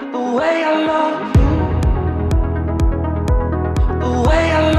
The way I love you, the way I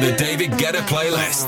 to the David Guetta playlist.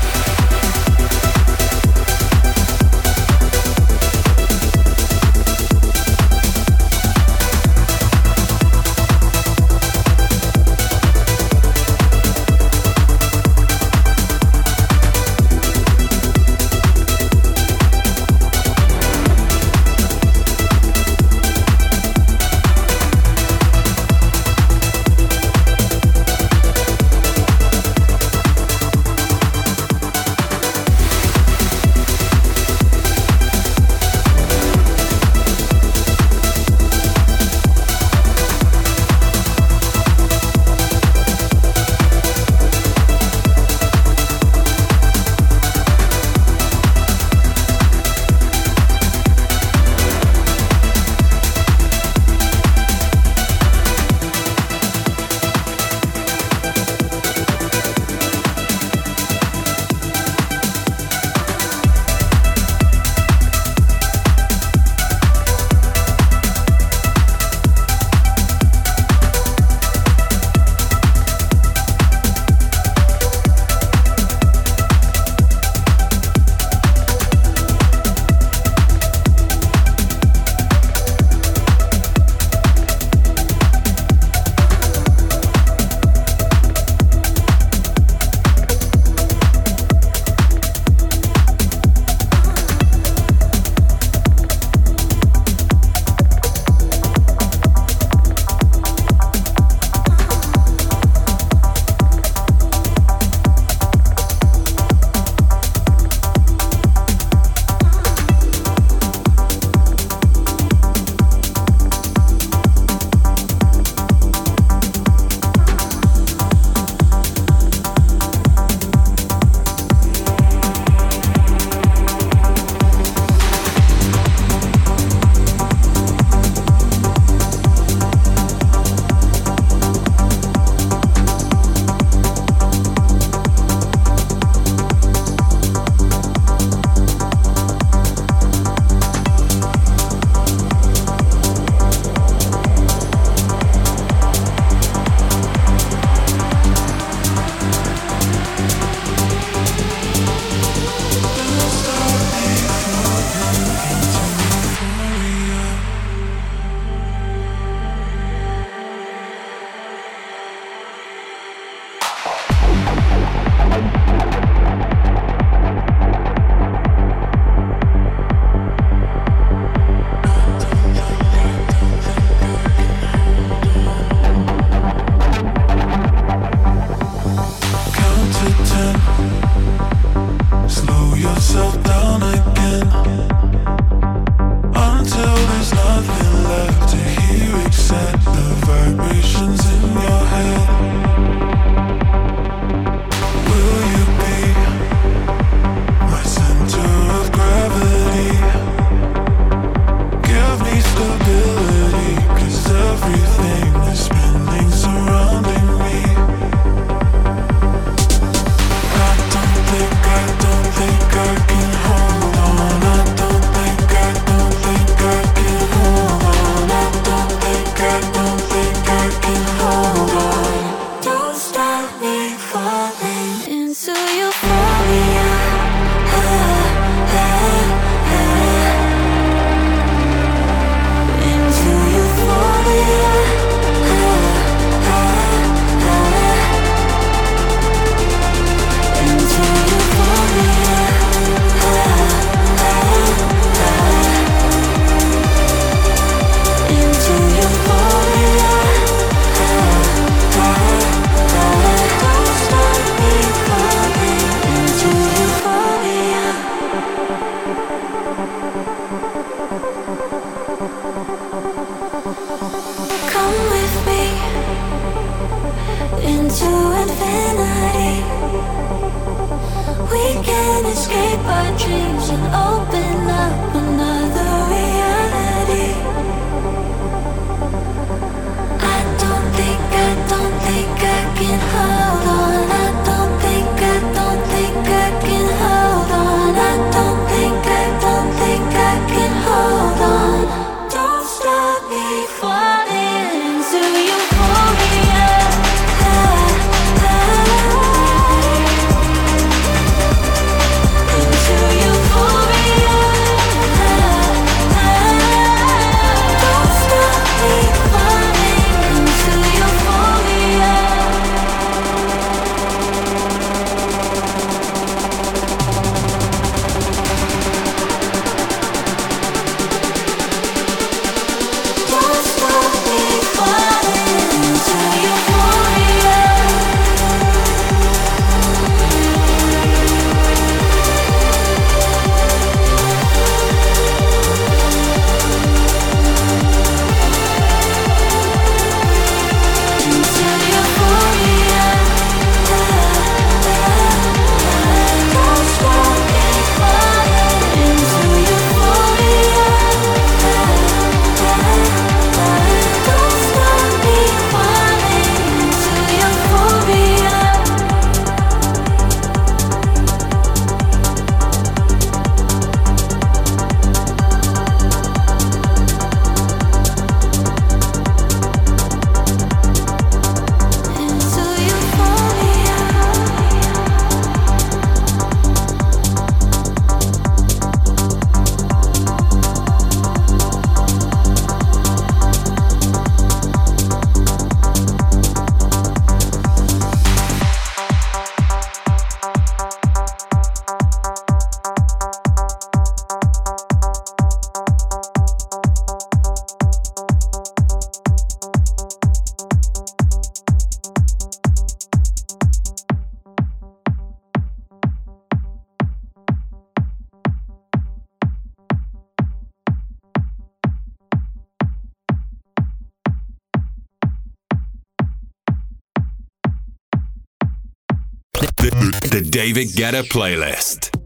The David Guetta Playlist.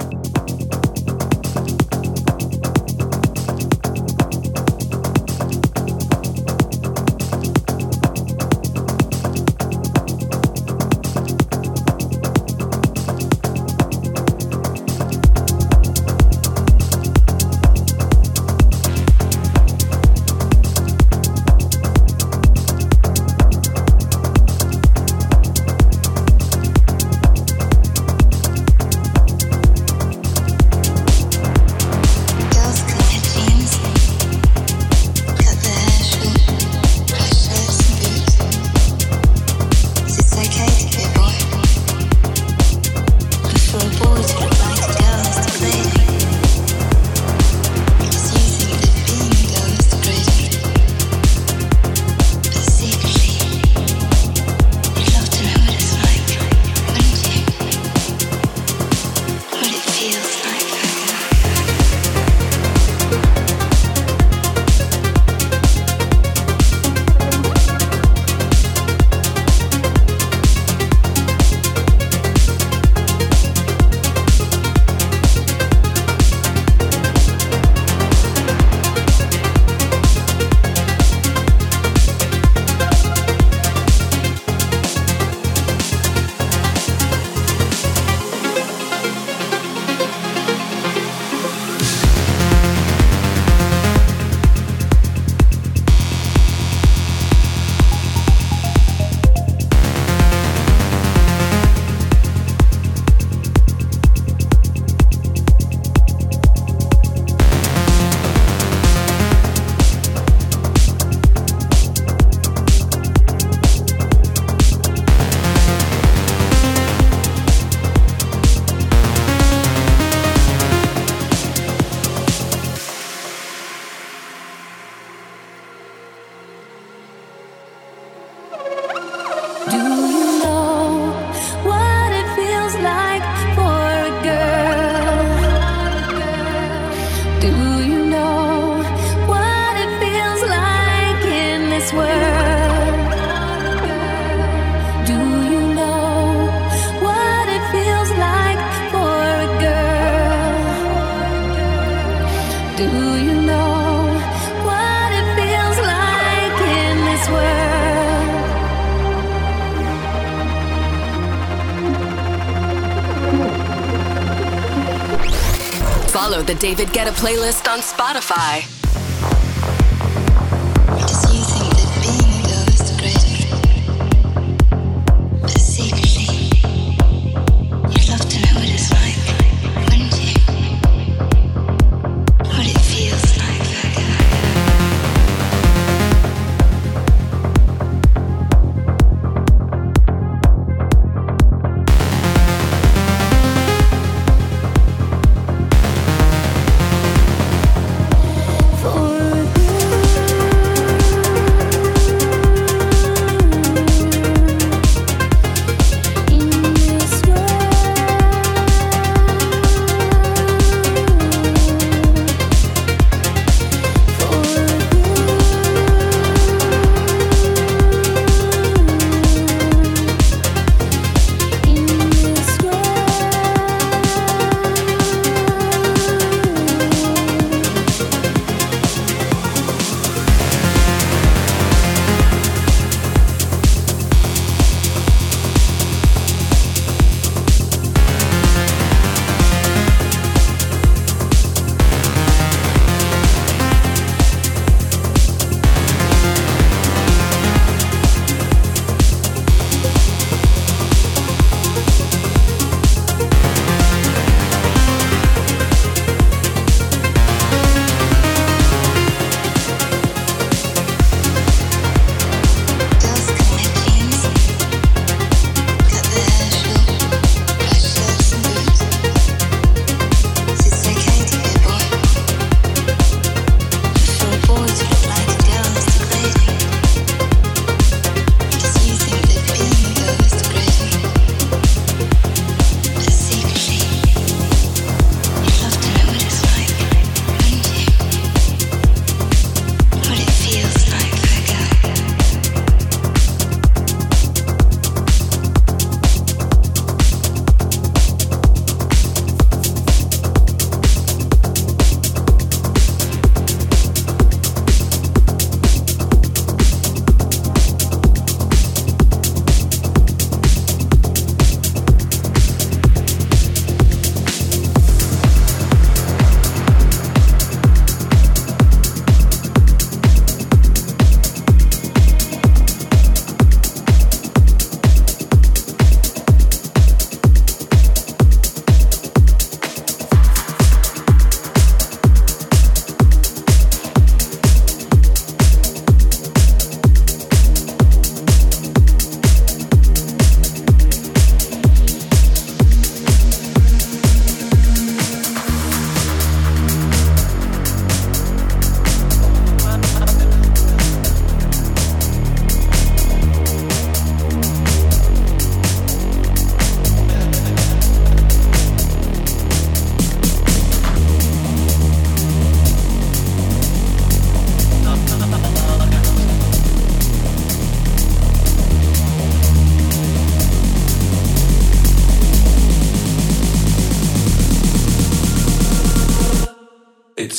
David Guetta playlist on Spotify.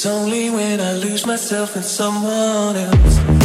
only when I lose myself in someone else.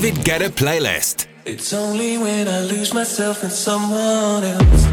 David Guetta playlist. It's only when I lose myself in someone else.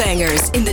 bangers in the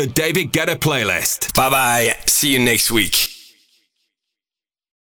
the David Guetta playlist. Bye bye. See you next week.